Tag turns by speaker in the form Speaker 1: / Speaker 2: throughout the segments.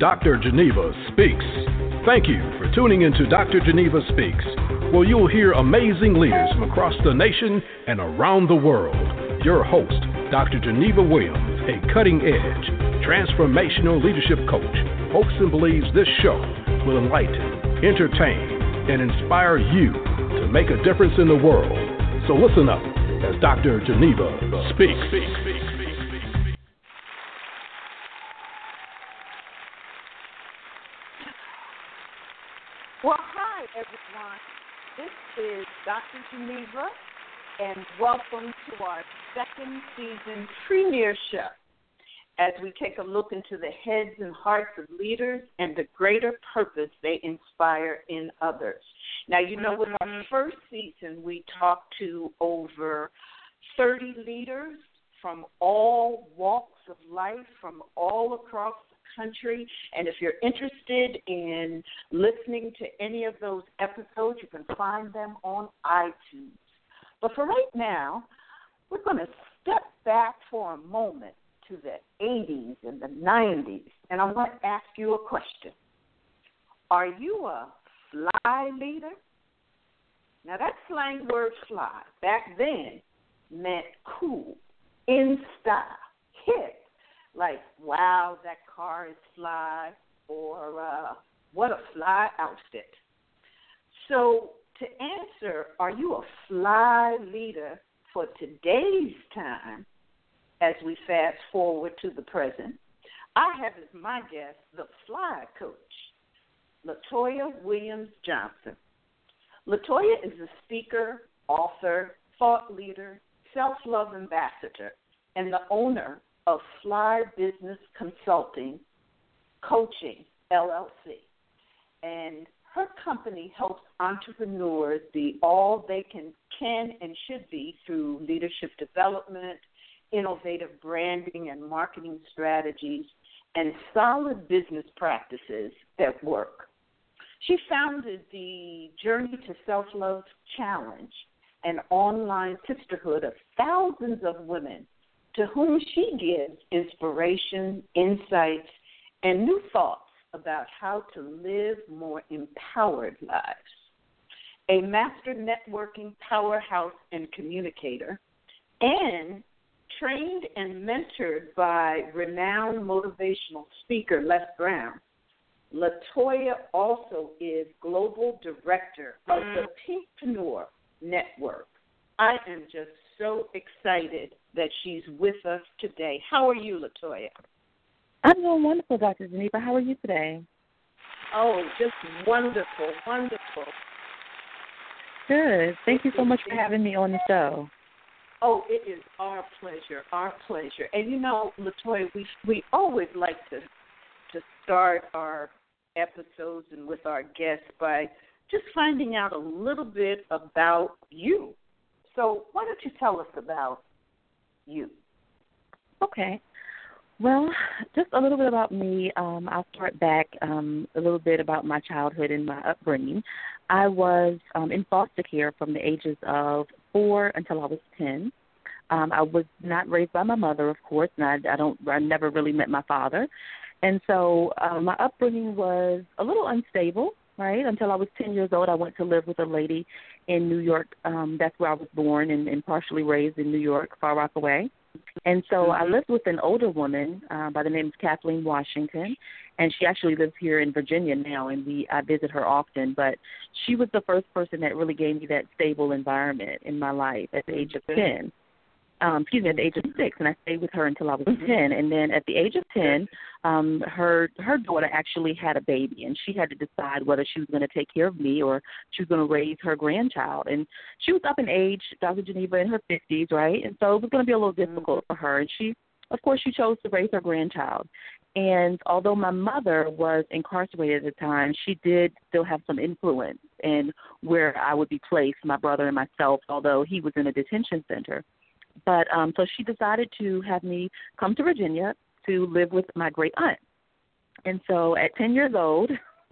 Speaker 1: Dr. Geneva Speaks. Thank you for tuning into Dr. Geneva Speaks, where you'll hear amazing leaders from across the nation and around the world. Your host, Dr. Geneva Williams, a cutting edge, transformational leadership coach, hopes and believes this show will enlighten, entertain, and inspire you to make a difference in the world. So listen up as Dr. Geneva speaks.
Speaker 2: Well, hi, everyone. This is Dr. Geneva, and welcome to our second season premiere show as we take a look into the heads and hearts of leaders and the greater purpose they inspire in others. Now, you know, with our first season, we talked to over 30 leaders from all walks of life, from all across country. And if you're interested in listening to any of those episodes, you can find them on iTunes. But for right now, we're going to step back for a moment to the 80s and the 90s, and I want to ask you a question. Are you a fly leader? Now, that slang word fly back then meant cool, in style, hip, like, wow, that car is fly, or uh, what a fly outfit. So, to answer, are you a fly leader for today's time as we fast forward to the present? I have as my guest the fly coach, Latoya Williams Johnson. Latoya is a speaker, author, thought leader, self love ambassador, and the owner of Fly Business Consulting Coaching LLC. And her company helps entrepreneurs be all they can can and should be through leadership development, innovative branding and marketing strategies, and solid business practices that work. She founded the Journey to Self Love Challenge, an online sisterhood of thousands of women to whom she gives inspiration, insights, and new thoughts about how to live more empowered lives. A master networking powerhouse and communicator, and trained and mentored by renowned motivational speaker Les Brown, Latoya also is global director of the Pinkpreneur Network. I am just so excited that she's with us today. How are you, Latoya?
Speaker 3: I'm doing wonderful, Dr. Geneva. How are you today?
Speaker 2: Oh, just wonderful, wonderful.
Speaker 3: Good. Thank you so much for having me on the show.
Speaker 2: Oh, it is our pleasure, our pleasure. And you know, Latoya, we we always like to to start our episodes and with our guests by just finding out a little bit about you. So, why don't you tell us about you?
Speaker 3: Okay. Well, just a little bit about me. Um, I'll start back um, a little bit about my childhood and my upbringing. I was um, in foster care from the ages of four until I was ten. Um, I was not raised by my mother, of course, and I, I don't. I never really met my father, and so uh, my upbringing was a little unstable. Right until I was ten years old, I went to live with a lady in New York. Um, that's where I was born and, and partially raised in New York, Far Rockaway. And so mm-hmm. I lived with an older woman uh, by the name of Kathleen Washington, and she actually lives here in Virginia now, and we I visit her often. But she was the first person that really gave me that stable environment in my life at the age of ten um, excuse me, at the age of six, and I stayed with her until I was mm-hmm. ten. And then at the age of ten, um, her her daughter actually had a baby, and she had to decide whether she was going to take care of me or she was going to raise her grandchild. And she was up in age, Dr. Geneva, in her fifties, right? And so it was going to be a little difficult mm-hmm. for her. And she, of course, she chose to raise her grandchild. And although my mother was incarcerated at the time, she did still have some influence in where I would be placed, my brother and myself, although he was in a detention center. But um, so she decided to have me come to Virginia to live with my great aunt. And so at 10 years old,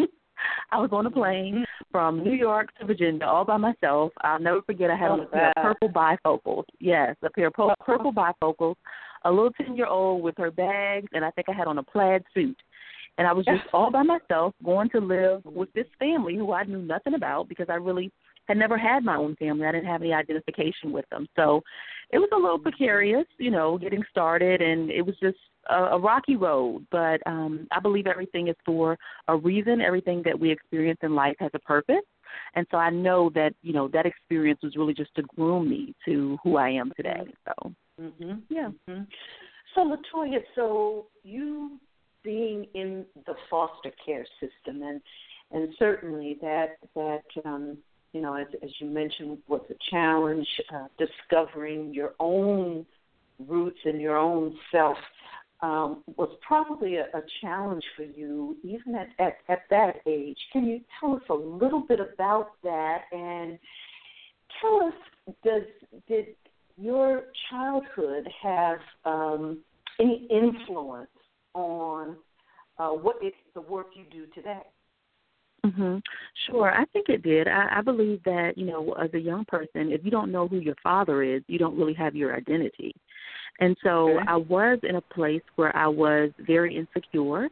Speaker 3: I was on a plane from New York to Virginia all by myself. I'll never forget I had on a pair of purple bifocals. Yes, a pair of purple bifocals. A little 10 year old with her bags, and I think I had on a plaid suit. and I was just all by myself going to live with this family who I knew nothing about because I really had never had my own family. I didn't have any identification with them. So it was a little precarious, you know, getting started and it was just a, a rocky road, but um I believe everything is for a reason. Everything that we experience in life has a purpose. And so I know that, you know, that experience was really just to groom me to who I am today. So
Speaker 2: Mhm.
Speaker 3: yeah.
Speaker 2: Mhm. So Latoya, so you being in the foster care system and and certainly that that um you know as as you mentioned was a challenge uh, discovering your own roots and your own self um, was probably a, a challenge for you even at, at at that age. Can you tell us a little bit about that and tell us does did your childhood have um, any influence on uh, what the work you do today?
Speaker 3: Mhm. Sure, I think it did. I, I believe that you know, as a young person, if you don't know who your father is, you don't really have your identity. And so
Speaker 2: Okay.
Speaker 3: I was in a place where I was very insecure.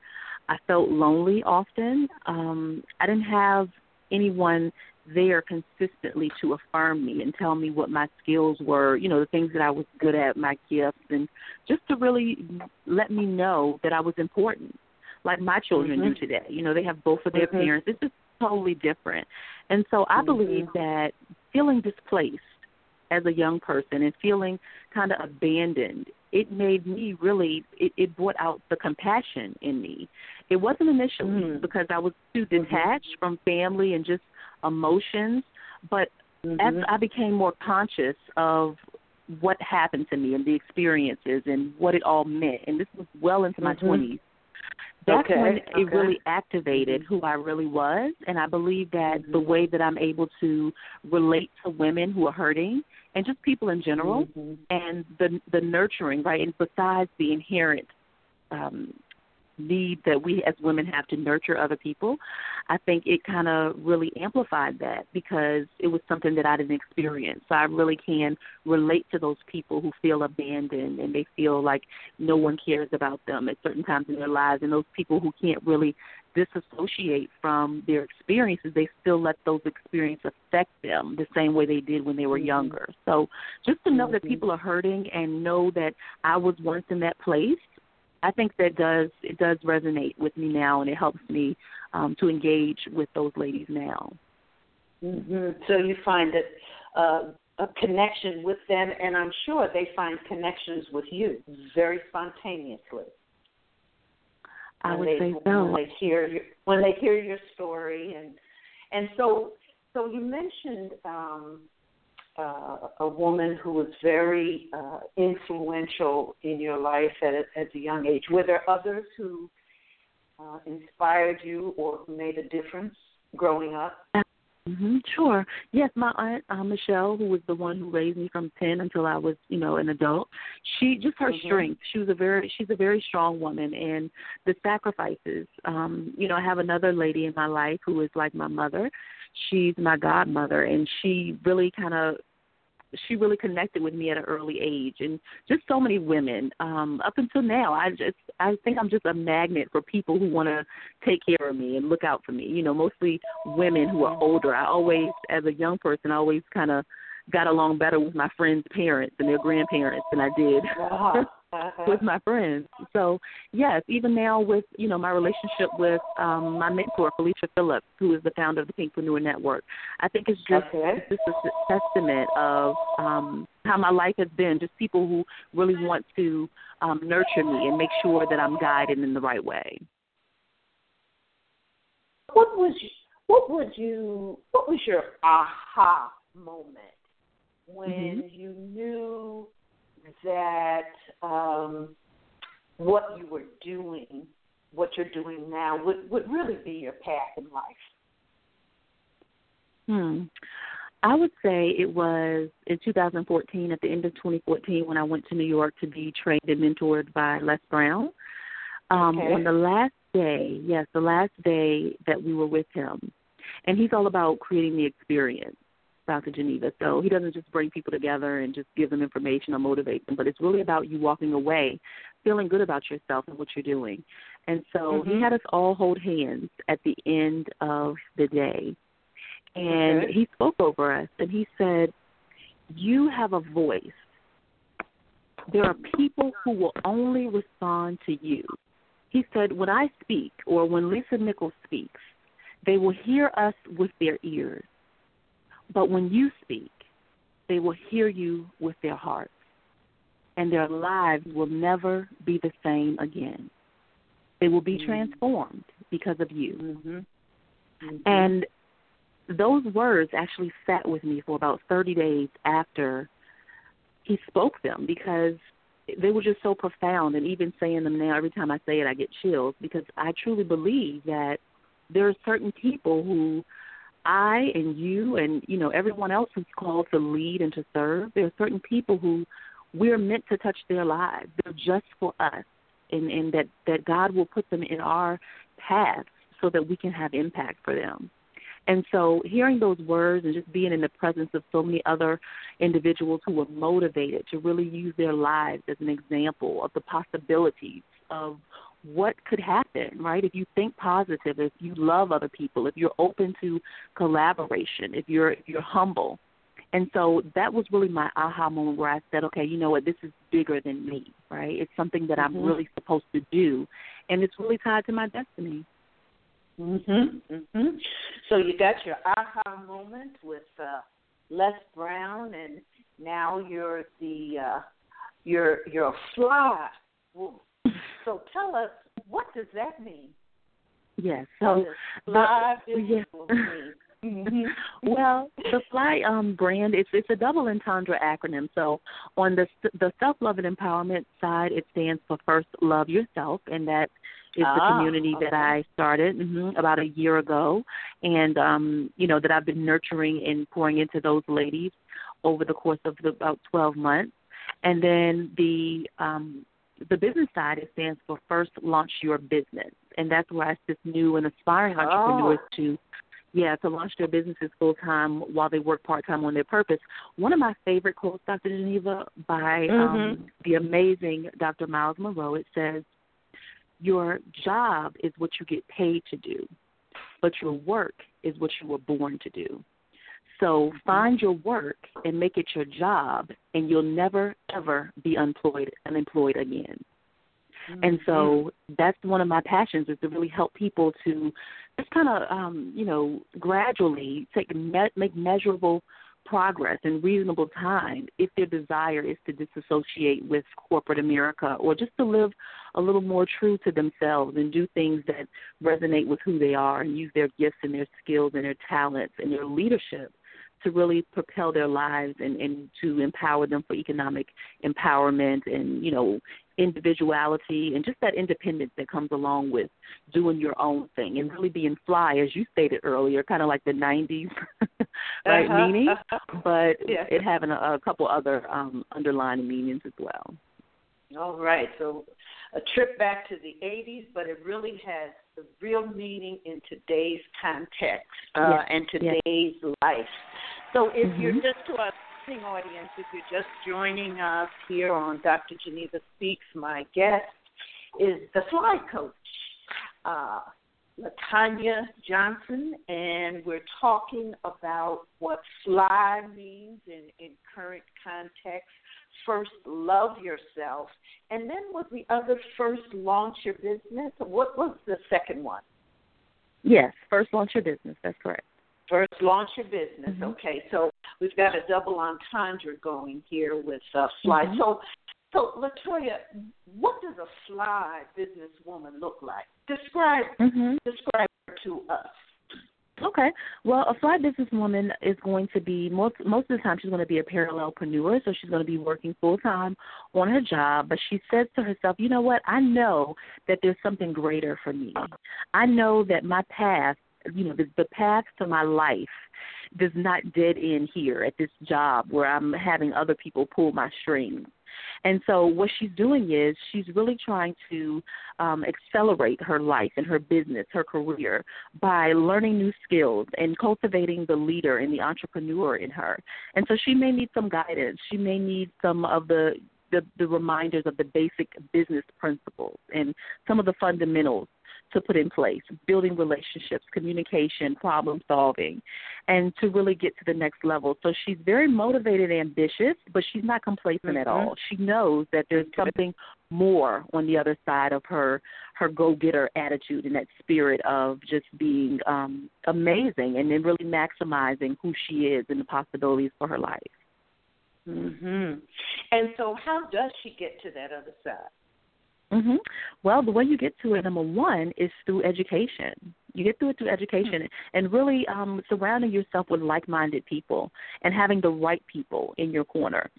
Speaker 3: I felt lonely often. Um, I didn't have anyone there consistently to affirm me and tell me what my skills were, you know, the things that I was good at, my gifts, and just to really let me know that I was important, like my children do
Speaker 2: Mhm.
Speaker 3: today. You know, they have both of their
Speaker 2: Mhm.
Speaker 3: parents. It's just totally different. And so I
Speaker 2: Mhm.
Speaker 3: believe that feeling displaced as a young person and feeling kind of abandoned, it made me really, it, it brought out the compassion in me. It wasn't initially
Speaker 2: Mm.
Speaker 3: because I was too
Speaker 2: Mhm.
Speaker 3: detached from family and just emotions, but as
Speaker 2: Mhm.
Speaker 3: I became more conscious of what happened to me and the experiences and what it all meant, and this was well into my
Speaker 2: Mhm.
Speaker 3: 20s, that's
Speaker 2: Okay,
Speaker 3: when it
Speaker 2: okay.
Speaker 3: really activated who I really was. And I believe that the
Speaker 2: Mhm.
Speaker 3: way that I'm able to relate to women who are hurting and just people in general
Speaker 2: Mhm.
Speaker 3: and the the nurturing, right? And besides the inherent um, need that we as women have to nurture other people, I think it kind of really amplified that because it was something that I didn't experience. So I really can relate to those people who feel abandoned and they feel like no one cares about them at certain times in their lives, and those people who can't really disassociate from their experiences, they still let those experiences affect them the same way they did when they were
Speaker 2: Mhm.
Speaker 3: younger. So just to know that
Speaker 2: Mhm.
Speaker 3: people are hurting and know that I was once in that place, I think that does it does resonate with me now, and it helps me um, to engage with those ladies now.
Speaker 2: hmm So you find that uh, a connection with them, and I'm sure they find connections with you very spontaneously.
Speaker 3: I would
Speaker 2: they,
Speaker 3: say so.
Speaker 2: when they hear your, when they hear your story, and and so so you mentioned um, uh, a woman who was very uh, influential in your life at a, at a young age. Were there others who uh, inspired you or who made a difference growing up?
Speaker 3: hmm Sure. Yes, my aunt uh, Michelle, who was the one who raised me from ten until I was, you know, an adult. She just her
Speaker 2: Mhm.
Speaker 3: strength. She was a very she's a very strong woman, and the sacrifices. Um, you know, I have another lady in my life who is like my mother. She's my godmother, and she really kind of she really connected with me at an early age and just so many women um up until now i just i think i'm just a magnet for people who want to take care of me and look out for me you know mostly women who are older. I always as a young person i always kind of got along better with my friends parents and their grandparents than i did.
Speaker 2: Uh-huh.
Speaker 3: with my friends. So yes, even now with you know my relationship with um my mentor Felicia Phillips, who is the founder of the Pinkpreneur Network, I think it's just
Speaker 2: Okay.
Speaker 3: it's just a testament of um how my life has been. Just people who really want to um nurture me and make sure that I'm guided in the right way.
Speaker 2: What was what would you what was your aha moment when
Speaker 3: Mhm.
Speaker 2: you knew that um, what you were doing, what you're doing now, would would really be your path in life?
Speaker 3: Hmm. I would say it was in 2014, at the end of 2014, when I went to New York to be trained and mentored by Les Brown. Um,
Speaker 2: Okay.
Speaker 3: On the last day, yes, the last day that we were with him, and he's all about creating the experience, Dr. Geneva. So he doesn't just bring people together and just give them information or motivate them, but it's really about you walking away feeling good about yourself and what you're doing. And so
Speaker 2: mm-hmm.
Speaker 3: he had us all hold hands at the end of the day. And
Speaker 2: okay.
Speaker 3: he spoke over us and he said, You have a voice. There are people who will only respond to you. He said, When I speak or when Lisa Nichols speaks, they will hear us with their ears. But when you speak, they will hear you with their hearts. And their lives will never be the same again. They will be mm-hmm. transformed because of you.
Speaker 2: Mm-hmm.
Speaker 3: Mm-hmm. And those words actually sat with me for about 30 days after he spoke them because they were just so profound and even saying them now every time I say it I get chills because I truly believe that there are certain people who I and you and you know everyone else who's called to lead and to serve there are certain people who we're meant to touch their lives. They're just for us and and that that God will put them in our path so that we can have impact for them. And so hearing those words and just being in the presence of so many other individuals who were motivated to really use their lives as an example of the possibilities of what could happen, right? If you think positive, if you love other people, if you're open to collaboration, if you're if you're humble. And so that was really my aha moment where I said, okay, you know what, this is bigger than me, right? It's something that
Speaker 2: mm-hmm.
Speaker 3: I'm really supposed to do, and it's really tied to my destiny.
Speaker 2: Mhm. Mhm. So you got your aha moment with uh, Les Brown, and now you're the uh, you're you're a fly. So tell us what does that mean?
Speaker 3: Yes. So
Speaker 2: fly
Speaker 3: the,
Speaker 2: yes.
Speaker 3: Mm-hmm. well, the Fly um, brand it's it's a double entendre acronym. So on the the self love and empowerment side, it stands for first love yourself, and that is
Speaker 2: ah,
Speaker 3: the community
Speaker 2: okay.
Speaker 3: that I started mm-hmm, about a year ago, and um, you know that I've been nurturing and pouring into those ladies over the course of the, about 12 months. And then the um, the business side it stands for first launch your business, and that's where I assist new and aspiring entrepreneurs
Speaker 2: oh.
Speaker 3: to yeah, to launch their businesses full time while they work part time on their purpose. One of my favorite quotes, Dr. Geneva, by
Speaker 2: mm-hmm.
Speaker 3: um, the amazing Dr. Myles Munroe, it says, your job is what you get paid to do, but your work is what you were born to do. So find your work and make it your job, and you'll never ever be unemployed unemployed again. Mm-hmm. And so that's one of my passions is to really help people to just kind of um, you know gradually take me- make measurable progress in reasonable time if their desire is to disassociate with corporate America or just to live a little more true to themselves and do things that resonate with who they are and use their gifts and their skills and their talents and their leadership to really propel their lives and, and to empower them for economic empowerment and, you know, individuality and just that independence that comes along with doing your own thing and really being fly, as you stated earlier, kind of like the 90s, right,
Speaker 2: uh-huh,
Speaker 3: meaning,
Speaker 2: uh-huh.
Speaker 3: but
Speaker 2: yeah.
Speaker 3: it having a, a couple other um, underlying meanings as well.
Speaker 2: All right, so a trip back to the 80s, but it really has the real meaning in today's context uh,
Speaker 3: yes.
Speaker 2: and today's yes. life. So if
Speaker 3: mm-hmm.
Speaker 2: you're just to our listening audience, if you're just joining us here on Dr. Geneva Speaks, my guest is the fly coach, uh, Latanya Johnson, and we're talking about what fly means in, in current context. First, love yourself, and then was the other first launch your business? What was the second one?
Speaker 3: Yes, first launch your business. That's correct.
Speaker 2: First, launch your business.
Speaker 3: Mm-hmm.
Speaker 2: Okay, so we've got a double entendre going here with uh, Fly.
Speaker 3: Mm-hmm.
Speaker 2: So, so Latoya, what does a fly businesswoman look like? Describe
Speaker 3: mm-hmm.
Speaker 2: describe her to us.
Speaker 3: Okay. Well, a fly businesswoman is going to be most most of the time she's going to be a parallelpreneur, so she's going to be working full time on her job. But she says to herself, "You know what? I know that there's something greater for me. I know that my path you know, the, the path to my life does not dead end here at this job where I'm having other people pull my strings. And so what she's doing is she's really trying to um, accelerate her life and her business, her career, by learning new skills and cultivating the leader and the entrepreneur in her. And so she may need some guidance. She may need some of the the, the reminders of the basic business principles and some of the fundamentals to put in place building relationships, communication, problem solving, and to really get to the next level. So she's very motivated and ambitious, but she's not complacent
Speaker 2: mm-hmm.
Speaker 3: at all. She knows that there's something more on the other side of her her go getter attitude and that spirit of just being um amazing and then really maximizing who she is and the possibilities for her life.
Speaker 2: Mhm. And so how does she get to that other side?
Speaker 3: Mhm. Well, the way you get to it, number one, is through education. You get through it through education mm-hmm. and really um, surrounding yourself with like-minded people and having the right people in your corner.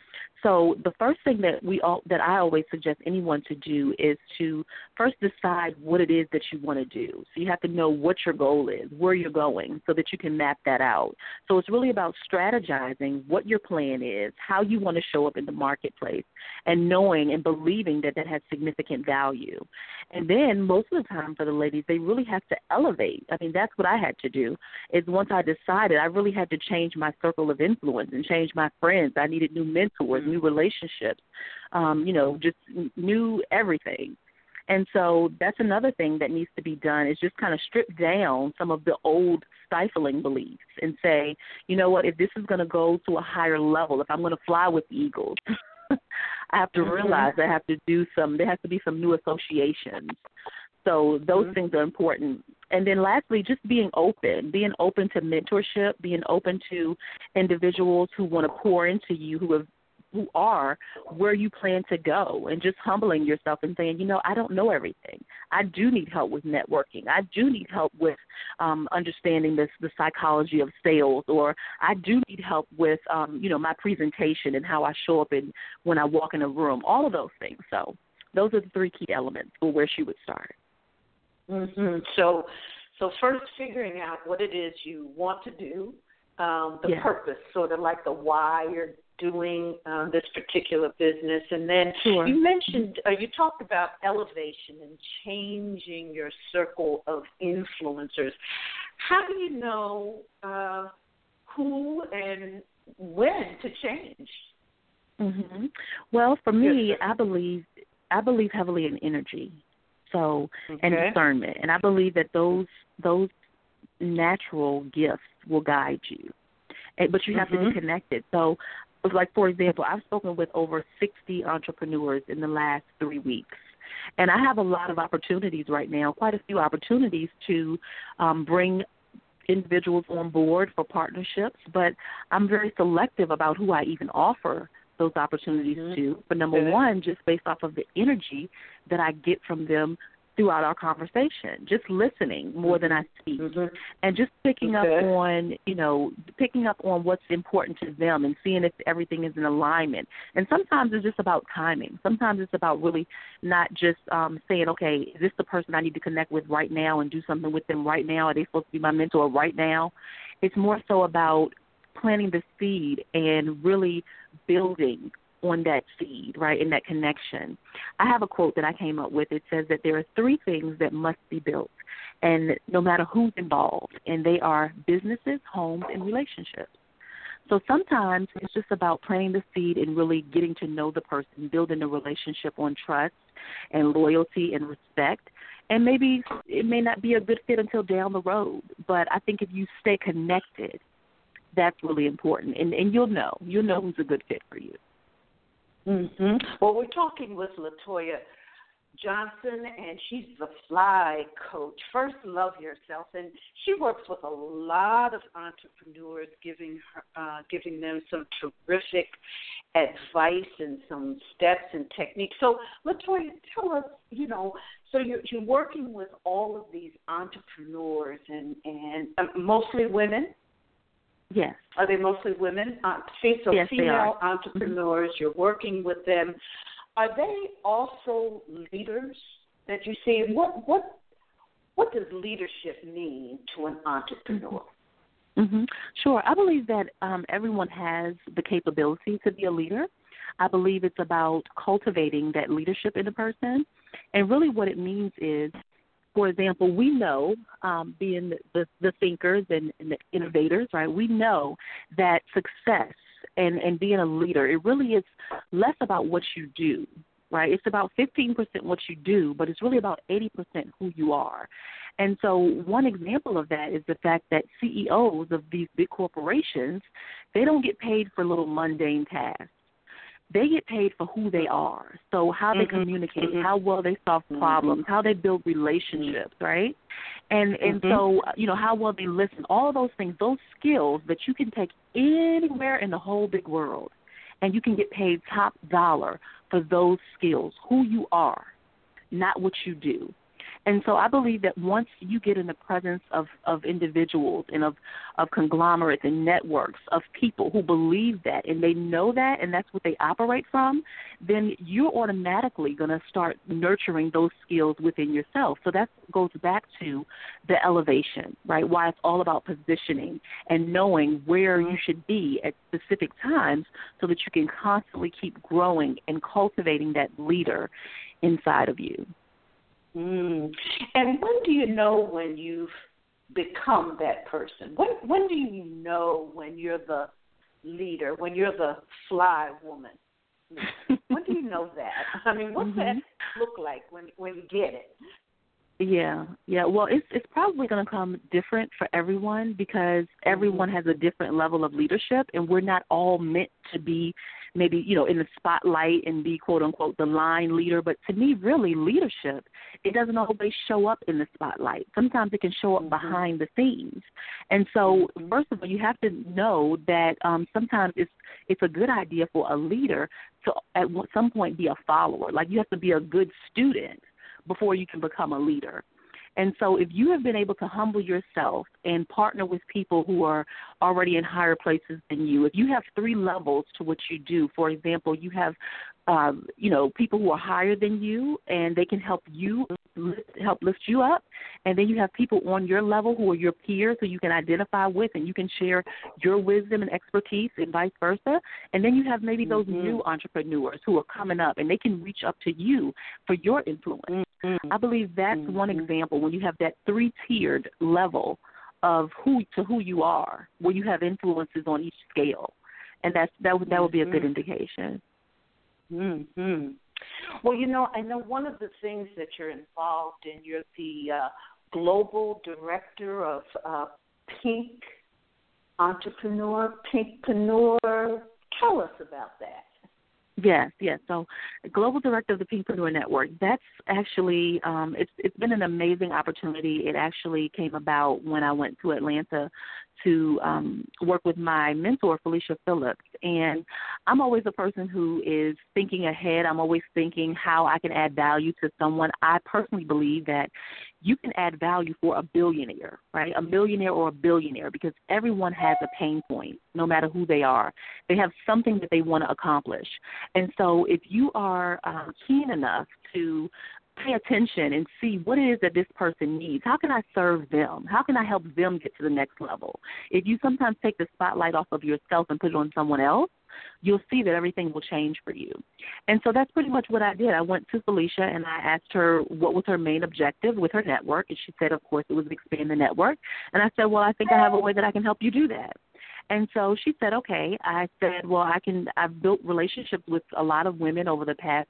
Speaker 3: So the first thing that we all that I always suggest anyone to do is to first decide what it is that you want to do. So you have to know what your goal is, where you're going, so that you can map that out. So it's really about strategizing what your plan is, how you want to show up in the marketplace, and knowing and believing that that has significant value. And then most of the time for the ladies, they really have to elevate. I mean, that's what I had to do. Is once I decided, I really had to change my circle of influence and change my friends. I needed new mentors, new relationships, um, you know, just new everything. And so that's another thing that needs to be done is just kind of strip down some of the old stifling beliefs and say, you know what, if this is going to go to a higher level, if I'm going to fly with eagles, I have to mm-hmm. realize I have to do some. There has to be some new associations. So those mm-hmm. things are important. And then lastly, just being open, being open to mentorship, being open to individuals who want to pour into you, who have who are where you plan to go and just humbling yourself and saying, you know, I don't know everything. I do need help with networking. I do need help with um, understanding this the psychology of sales or I do need help with um, you know, my presentation and how I show up and when I walk in a room. All of those things. So those are the three key elements for where she would start.
Speaker 2: Mhm. So so first figuring out what it is you want to do, um, the purpose, sort of like the why you're doing um, this particular business. And then
Speaker 3: sure.
Speaker 2: you mentioned, uh, you talked about elevation and changing your circle of influencers. How do you know uh, who and when to change?
Speaker 3: Mm-hmm. Well, for me, I believe I believe heavily in energy, so
Speaker 2: okay.
Speaker 3: and discernment, and I believe that those those natural gifts will guide you but you have
Speaker 2: mm-hmm.
Speaker 3: to be mm-hmm. connected. So like for example, I've spoken with over 60 entrepreneurs in the last three weeks. And I have a lot of opportunities right now, quite a few opportunities to um, bring individuals on board for partnerships, but I'm very selective about who I even offer those opportunities
Speaker 2: mm-hmm.
Speaker 3: to. But number one, just based off of the energy that I get from them throughout our conversation, just listening more than I speak,
Speaker 2: mm-hmm.
Speaker 3: and just picking
Speaker 2: okay.
Speaker 3: up on you know picking up on what's important to them and seeing if everything is in alignment. And sometimes it's just about timing. Sometimes it's about really not just um, saying, okay, is this the person I need to connect with right now and do something with them right now? Are they supposed to be my mentor right now? It's more so about planting the seed and really building on that seed, right, in that connection. I have a quote that I came up with. It says that there are three things that must be built, and no matter who's involved, and they are businesses, homes, and relationships. So sometimes it's just about planting the seed and really getting to know the person, building a relationship on trust and loyalty and respect. And maybe it may not be a good fit until down the road, but I think if you stay connected, that's really important. And and you'll know. You'll know who's a good fit for you.
Speaker 2: Mm-hmm. Well, we're talking with Latoya Johnson, and she's the Fly Coach. First, love yourself, and she works with a lot of entrepreneurs, giving her, uh, giving them some terrific advice and some steps and techniques. So, Latoya, tell us, you know, so you're, you're working with all of these entrepreneurs, and and uh, mostly women.
Speaker 3: Yes.
Speaker 2: Are they mostly women? Uh, so
Speaker 3: yes,
Speaker 2: female entrepreneurs, you're working with them. Are they also leaders that you see? What what what does leadership mean to an entrepreneur?
Speaker 3: Mm-hmm. Sure. I believe that um, everyone has the capability to be a leader. I believe it's about cultivating that leadership in a person. And really, what it means is for example, we know, um, being the, the thinkers and, and the innovators, right, we know that success and and being a leader, it really is less about what you do, right? It's about 15% what you do, but it's really about 80% who you are. And so one example of that is the fact that CEOs of these big corporations, they don't get paid for little mundane tasks they get paid for who they are. So how they mm-hmm. communicate, mm-hmm. how well they solve mm-hmm. problems, mm-hmm. how they build relationships, right? And and mm-hmm. so you know how well they listen. All those things, those skills that you can take anywhere in the whole big world, and you can get paid top dollar for those skills. Who you are, not what you do. And so I believe that once you get in the presence of, of individuals and of, of conglomerates and networks of people who believe that and they know that and that's what they operate from, then you're automatically going to start nurturing those skills within yourself. So that goes back to the elevation, right? Why it's all about positioning and knowing where you mm-hmm. should be at specific times so that you can constantly keep growing and cultivating that leader inside of you.
Speaker 2: Mm. And when do you know when you've become that person? When when do you know when you're the leader, when you're the fly woman? when do you know that? I mean, what's mm-hmm. that look like when when you get it?
Speaker 3: Yeah, yeah. Well, it's it's probably going to come different for everyone because everyone mm-hmm. has a different level of leadership, and we're not all meant to be maybe you know in the spotlight and be quote unquote the line leader but to me really leadership it doesn't always show up in the spotlight sometimes it can show up mm-hmm. behind the scenes and so mm-hmm. first of all you have to know that um sometimes it's it's a good idea for a leader to at some point be a follower like you have to be a good student before you can become a leader. And so, if you have been able to humble yourself and partner with people who are already in higher places than you, if you have three levels to what you do, for example, you have, um, you know, people who are higher than you and they can help you lift, help lift you up, and then you have people on your level who are your peers who you can identify with and you can share your wisdom and expertise and vice versa. And then you have maybe those mm-hmm. new entrepreneurs who are coming up and they can reach up to you for your influence. Mm-hmm. I believe that's mm-hmm. one example when you have that three tiered level of who to who you are, where you have influences on each scale, and that's that would that would be a good mm-hmm. indication.
Speaker 2: Hmm. Well, you know, I know one of the things that you're involved in. You're the uh, global director of uh, Pink Entrepreneur, Pinkpreneur. Tell us about that.
Speaker 3: Yes, yes. So, global director of the Pinkpreneur Network. That's actually um, it's it's been an amazing opportunity. It actually came about when I went to Atlanta to um, work with my mentor, Felicia Phillips. And I'm always a person who is thinking ahead. I'm always thinking how I can add value to someone. I personally believe that you can add value for a billionaire, right? A millionaire or a billionaire, because everyone has a pain point, no matter who they are. They have something that they want to accomplish. And so if you are um, keen enough to pay attention and see what it is that this person needs. How can I serve them? How can I help them get to the next level? If you sometimes take the spotlight off of yourself and put it on someone else, you'll see that everything will change for you. And so that's pretty much what I did. I went to Felicia and I asked her what was her main objective with her network. And she said, of course, it was expand the network. And I said, well, I think I have a way that I can help you do that. And so she said, okay. I said, well, I can, I've built relationships with a lot of women over the past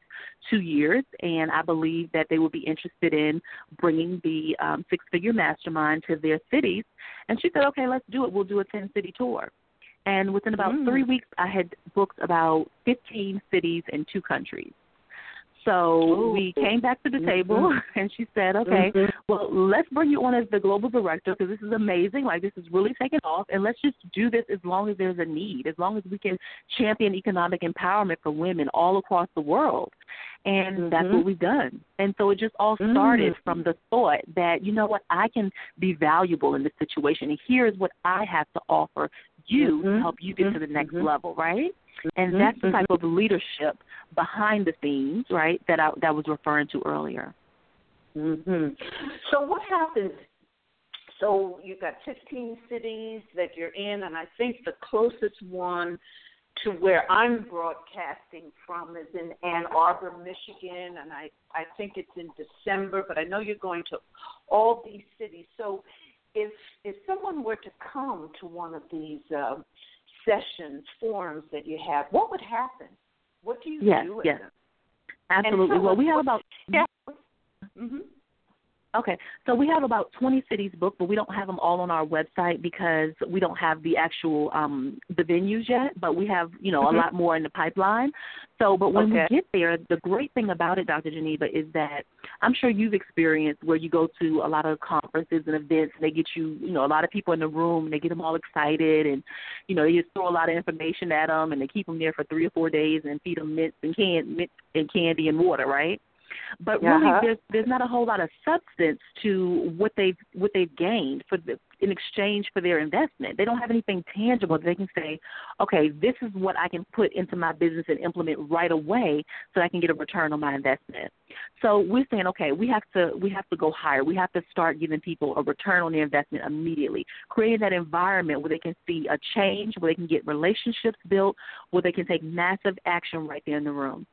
Speaker 3: two years, and I believe that they would be interested in bringing the um, six figure mastermind to their cities. And she said, okay, let's do it. We'll do a 10 city tour. And within about mm. three weeks, I had booked about 15 cities in two countries. So Ooh. we came back to the mm-hmm. table, and she said, "Okay, mm-hmm. well, let's bring you on as the global director because this is amazing. Like this is really taking off, and let's just do this as long as there's a need, as long as we can champion economic empowerment for women all across the world." And mm-hmm. that's what we've done. And so it just all started mm-hmm. from the thought that, you know what, I can be valuable in this situation. And here's what I have to offer you to mm-hmm. help you get to the next mm-hmm. level, right? And mm-hmm. that's the type of leadership behind the scenes, right, that I that was referring to earlier.
Speaker 2: Mhm. So what happens? So you've got 15 cities that you're in, and I think the closest one to where I'm broadcasting from is in Ann Arbor, Michigan, and I I think it's in December. But I know you're going to all these cities. So if if someone were to come to one of these uh, sessions, forums that you have, what would happen? What do you
Speaker 3: yes,
Speaker 2: do?
Speaker 3: Yes,
Speaker 2: them?
Speaker 3: absolutely. Well, we have about
Speaker 2: yeah. Mm-hmm.
Speaker 3: Okay, so we have about 20 cities booked, but we don't have them all on our website because we don't have the actual um the venues yet. But we have, you know,
Speaker 2: mm-hmm.
Speaker 3: a lot more in the pipeline. So, but when
Speaker 2: okay.
Speaker 3: we get there, the great thing about it, Dr. Geneva, is that I'm sure you've experienced where you go to a lot of conferences and events, and they get you, you know, a lot of people in the room, and they get them all excited, and you know, they just throw a lot of information at them, and they keep them there for three or four days and feed them mints and can mint and candy and water, right? But really,
Speaker 2: uh-huh.
Speaker 3: there's there's not a whole lot of substance to what they've what they've gained for the in exchange for their investment. They don't have anything tangible that they can say, okay, this is what I can put into my business and implement right away so I can get a return on my investment. So we're saying, okay, we have to we have to go higher. We have to start giving people a return on their investment immediately. Creating that environment where they can see a change, where they can get relationships built, where they can take massive action right there in the room.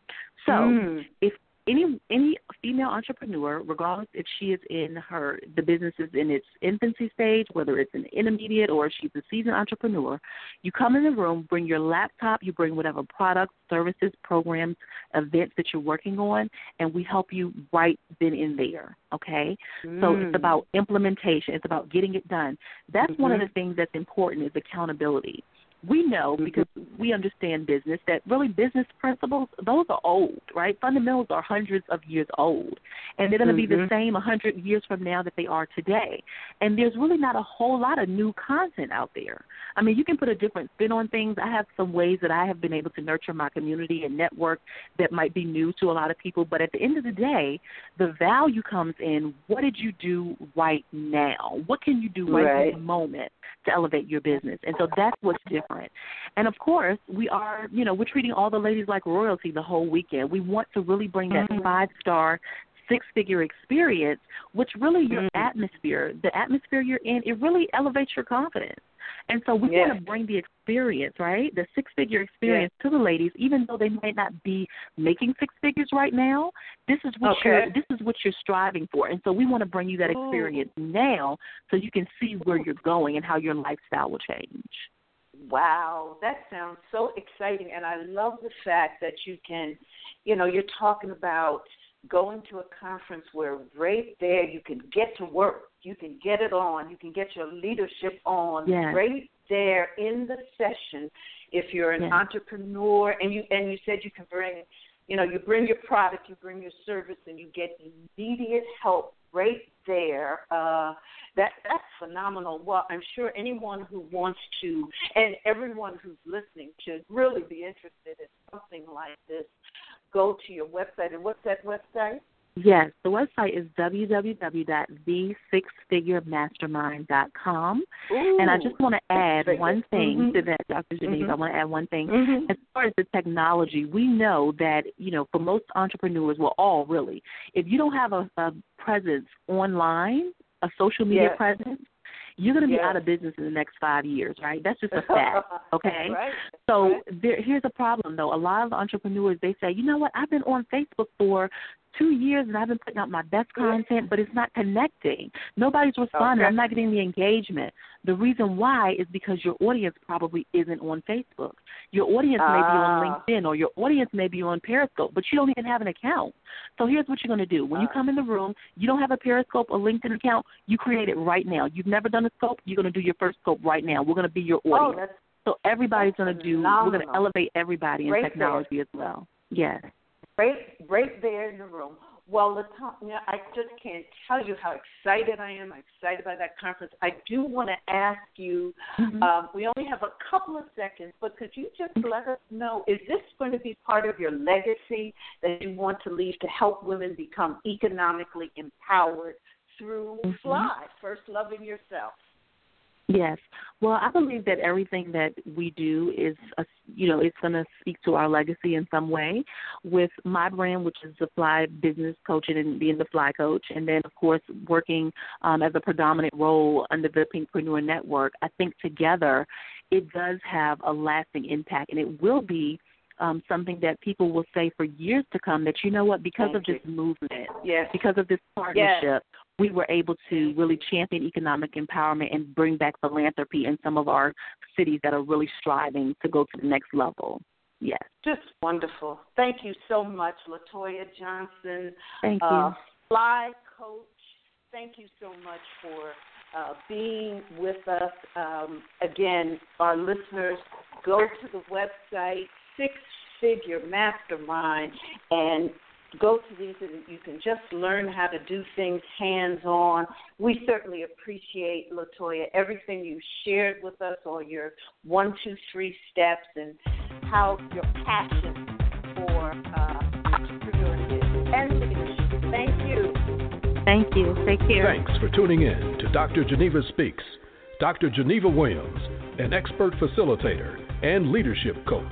Speaker 3: So
Speaker 2: mm.
Speaker 3: if any any female entrepreneur, regardless if she is in her the business is in its infancy stage, whether it's an intermediate or she's a seasoned entrepreneur, you come in the room, bring your laptop, you bring whatever products, services, programs, events that you're working on, and we help you right then and there. Okay,
Speaker 2: mm.
Speaker 3: so it's about implementation. It's about getting it done. That's
Speaker 2: mm-hmm.
Speaker 3: one of the things that's important is accountability we know
Speaker 2: mm-hmm.
Speaker 3: because we understand business that really business principles those are old right? Fundamentals are hundreds of years old. And they're going to
Speaker 2: mm-hmm.
Speaker 3: be the same a hundred years from now that they are today. And there's really not a whole lot of new content out there. I mean you can put a different spin on things. I have some ways that i have been able to nurture my community and network that might be new to a lot of people. But at the end of the day the value comes in what did you do right now? What can you do right,
Speaker 2: right.
Speaker 3: in the moment to elevate your business? And so that's what's different different. And of course, we are, you know, we're treating all the ladies like royalty the whole weekend. We want to really bring that
Speaker 2: mm-hmm.
Speaker 3: five star six figure experience, which really your
Speaker 2: mm-hmm.
Speaker 3: atmosphere, the atmosphere you're in, it really elevates your confidence. And so we
Speaker 2: yes.
Speaker 3: want to bring the experience, right? The six figure experience
Speaker 2: yes.
Speaker 3: to the ladies, even though they might not be making six figures right now. This is what
Speaker 2: okay.
Speaker 3: you're this is what you're striving for. And so we want to bring you that
Speaker 2: Ooh.
Speaker 3: experience now so you can see where you're going and how your lifestyle will change.
Speaker 2: Wow, that sounds so exciting. And I love the fact that you can, you know, you're talking about going to a conference where right there you can get to work, you can get it on, you can get your leadership on
Speaker 3: yes.
Speaker 2: right there in the session. If you're an
Speaker 3: yes.
Speaker 2: entrepreneur and you and you said you can bring, you know, you bring your product, you bring your service, and you get immediate help right there. Uh, that that's phenomenal. Well, I'm sure anyone who wants to, and everyone who's listening, should really be interested in something like this. Go to your website, and what's that website?
Speaker 3: Yes, the website is www.the6figuremastermind.com.
Speaker 2: Ooh,
Speaker 3: and I just want to add one thing
Speaker 2: mm-hmm.
Speaker 3: to that, Dr. Janice.
Speaker 2: Mm-hmm.
Speaker 3: I want to add one thing.
Speaker 2: Mm-hmm.
Speaker 3: As far as the technology, we know that, you know, for most entrepreneurs, well, all really, if you don't have a, a presence online, a social media
Speaker 2: yes.
Speaker 3: presence, you're going to be
Speaker 2: yes.
Speaker 3: out of business in the next five years, right? That's just a fact, okay?
Speaker 2: right.
Speaker 3: So
Speaker 2: right.
Speaker 3: there, here's a problem, though. A lot of entrepreneurs they say, you know what? I've been on Facebook for two years and I've been putting out my best content, but it's not connecting. Nobody's oh, responding.
Speaker 2: Okay.
Speaker 3: I'm not getting the engagement. The reason why is because your audience probably isn't on Facebook. Your audience may be on
Speaker 2: Ah.
Speaker 3: LinkedIn or your audience may be on Periscope, but you don't even have an account. So here's what you're going to do. When you
Speaker 2: Ah.
Speaker 3: come in the room, you don't have a Periscope or LinkedIn account, you create it right now. You've never done a scope, you're going to do your first scope right now. We're going to be your
Speaker 2: Oh,
Speaker 3: audience.
Speaker 2: that's
Speaker 3: so everybody's going to do, we're going to elevate everybody in
Speaker 2: Right
Speaker 3: technology as well. Yes.
Speaker 2: right, right there in the room. Well, Latanya, I just can't tell you how excited I am. I'm excited by that conference. I do want to ask you.
Speaker 3: Mhm.
Speaker 2: Um, we only have a couple of seconds, but could you just let us know? Is this going to be part of your legacy that you want to leave to help women become economically empowered through
Speaker 3: Mhm.
Speaker 2: Fly, first loving yourself?
Speaker 3: Yes. Well, I believe that everything that we do is, a, you know, it's going to speak to our legacy in some way. With my brand, which is the Fly Business Coaching and being the Fly Coach, and then of course working um, as a predominant role under the Pinkpreneur Network, I think together it does have a lasting impact, and it will be um, something that people will say for years to come that you know what because
Speaker 2: Thank
Speaker 3: of this movement
Speaker 2: Yes.
Speaker 3: because of this partnership we were able to really champion economic empowerment and bring back philanthropy in some of our cities that are really striving to go to the next level. Yes.
Speaker 2: Just wonderful. Thank you so much, Latoya Johnson.
Speaker 3: Thank you. Uh,
Speaker 2: fly coach. Thank you so much for uh, being with us. Um, again, our listeners, go to the website Six Figure Mastermind and go to these and you can just learn how to do things hands on. We certainly appreciate, Latoya, everything you shared with us, all your one, two, three steps, and how your passion for uh, entrepreneurship and leadership. Thank you.
Speaker 3: Thank you. Take care.
Speaker 1: Thanks for tuning in to Dr. Geneva Speaks. Dr. Geneva Williams, an expert facilitator and leadership coach,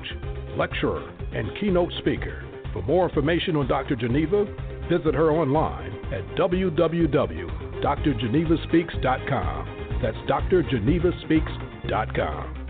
Speaker 1: lecturer, and keynote speaker. For more information on Dr. Geneva, visit her online at www.drgenevaspeaks.com. That's drgenevaspeaks.com.